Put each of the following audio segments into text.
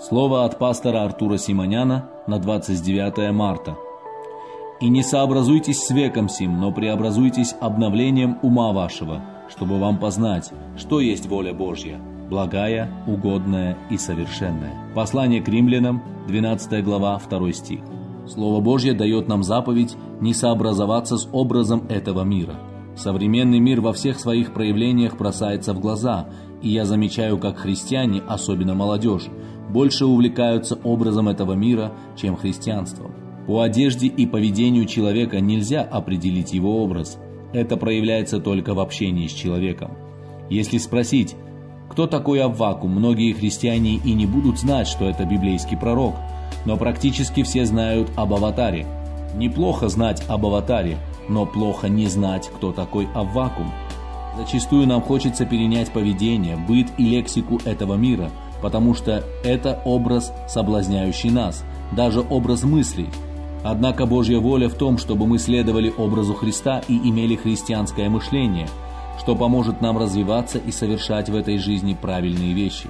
Слово от пастора Артура Симоняна на 29 марта. «И не сообразуйтесь с веком сим, но преобразуйтесь обновлением ума вашего, чтобы вам познать, что есть воля Божья, благая, угодная и совершенная». Послание к римлянам, 12 глава, 2 стих. Слово Божье дает нам заповедь не сообразоваться с образом этого мира. Современный мир во всех своих проявлениях бросается в глаза, и я замечаю, как христиане, особенно молодежь, больше увлекаются образом этого мира, чем христианством. По одежде и поведению человека нельзя определить его образ. Это проявляется только в общении с человеком. Если спросить, кто такой Аввакум, многие христиане и не будут знать, что это библейский пророк, но практически все знают об Аватаре. Неплохо знать об Аватаре, но плохо не знать, кто такой Аввакум. Зачастую нам хочется перенять поведение, быт и лексику этого мира – потому что это образ, соблазняющий нас, даже образ мыслей. Однако Божья воля в том, чтобы мы следовали образу Христа и имели христианское мышление, что поможет нам развиваться и совершать в этой жизни правильные вещи.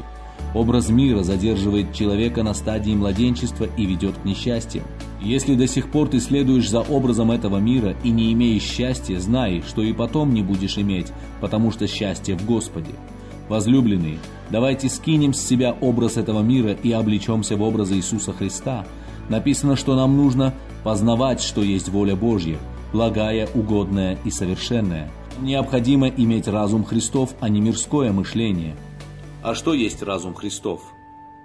Образ мира задерживает человека на стадии младенчества и ведет к несчастьям. Если до сих пор ты следуешь за образом этого мира и не имеешь счастья, знай, что и потом не будешь иметь, потому что счастье в Господе. Возлюбленные, давайте скинем с себя образ этого мира и облечемся в образ Иисуса Христа. Написано, что нам нужно познавать, что есть воля Божья, благая, угодная и совершенная. Необходимо иметь разум Христов, а не мирское мышление. А что есть разум Христов?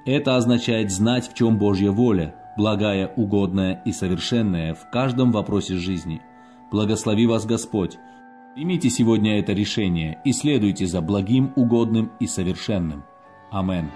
Это означает знать, в чем Божья воля, благая, угодная и совершенная в каждом вопросе жизни. Благослови вас Господь, Примите сегодня это решение и следуйте за благим, угодным и совершенным. Амен.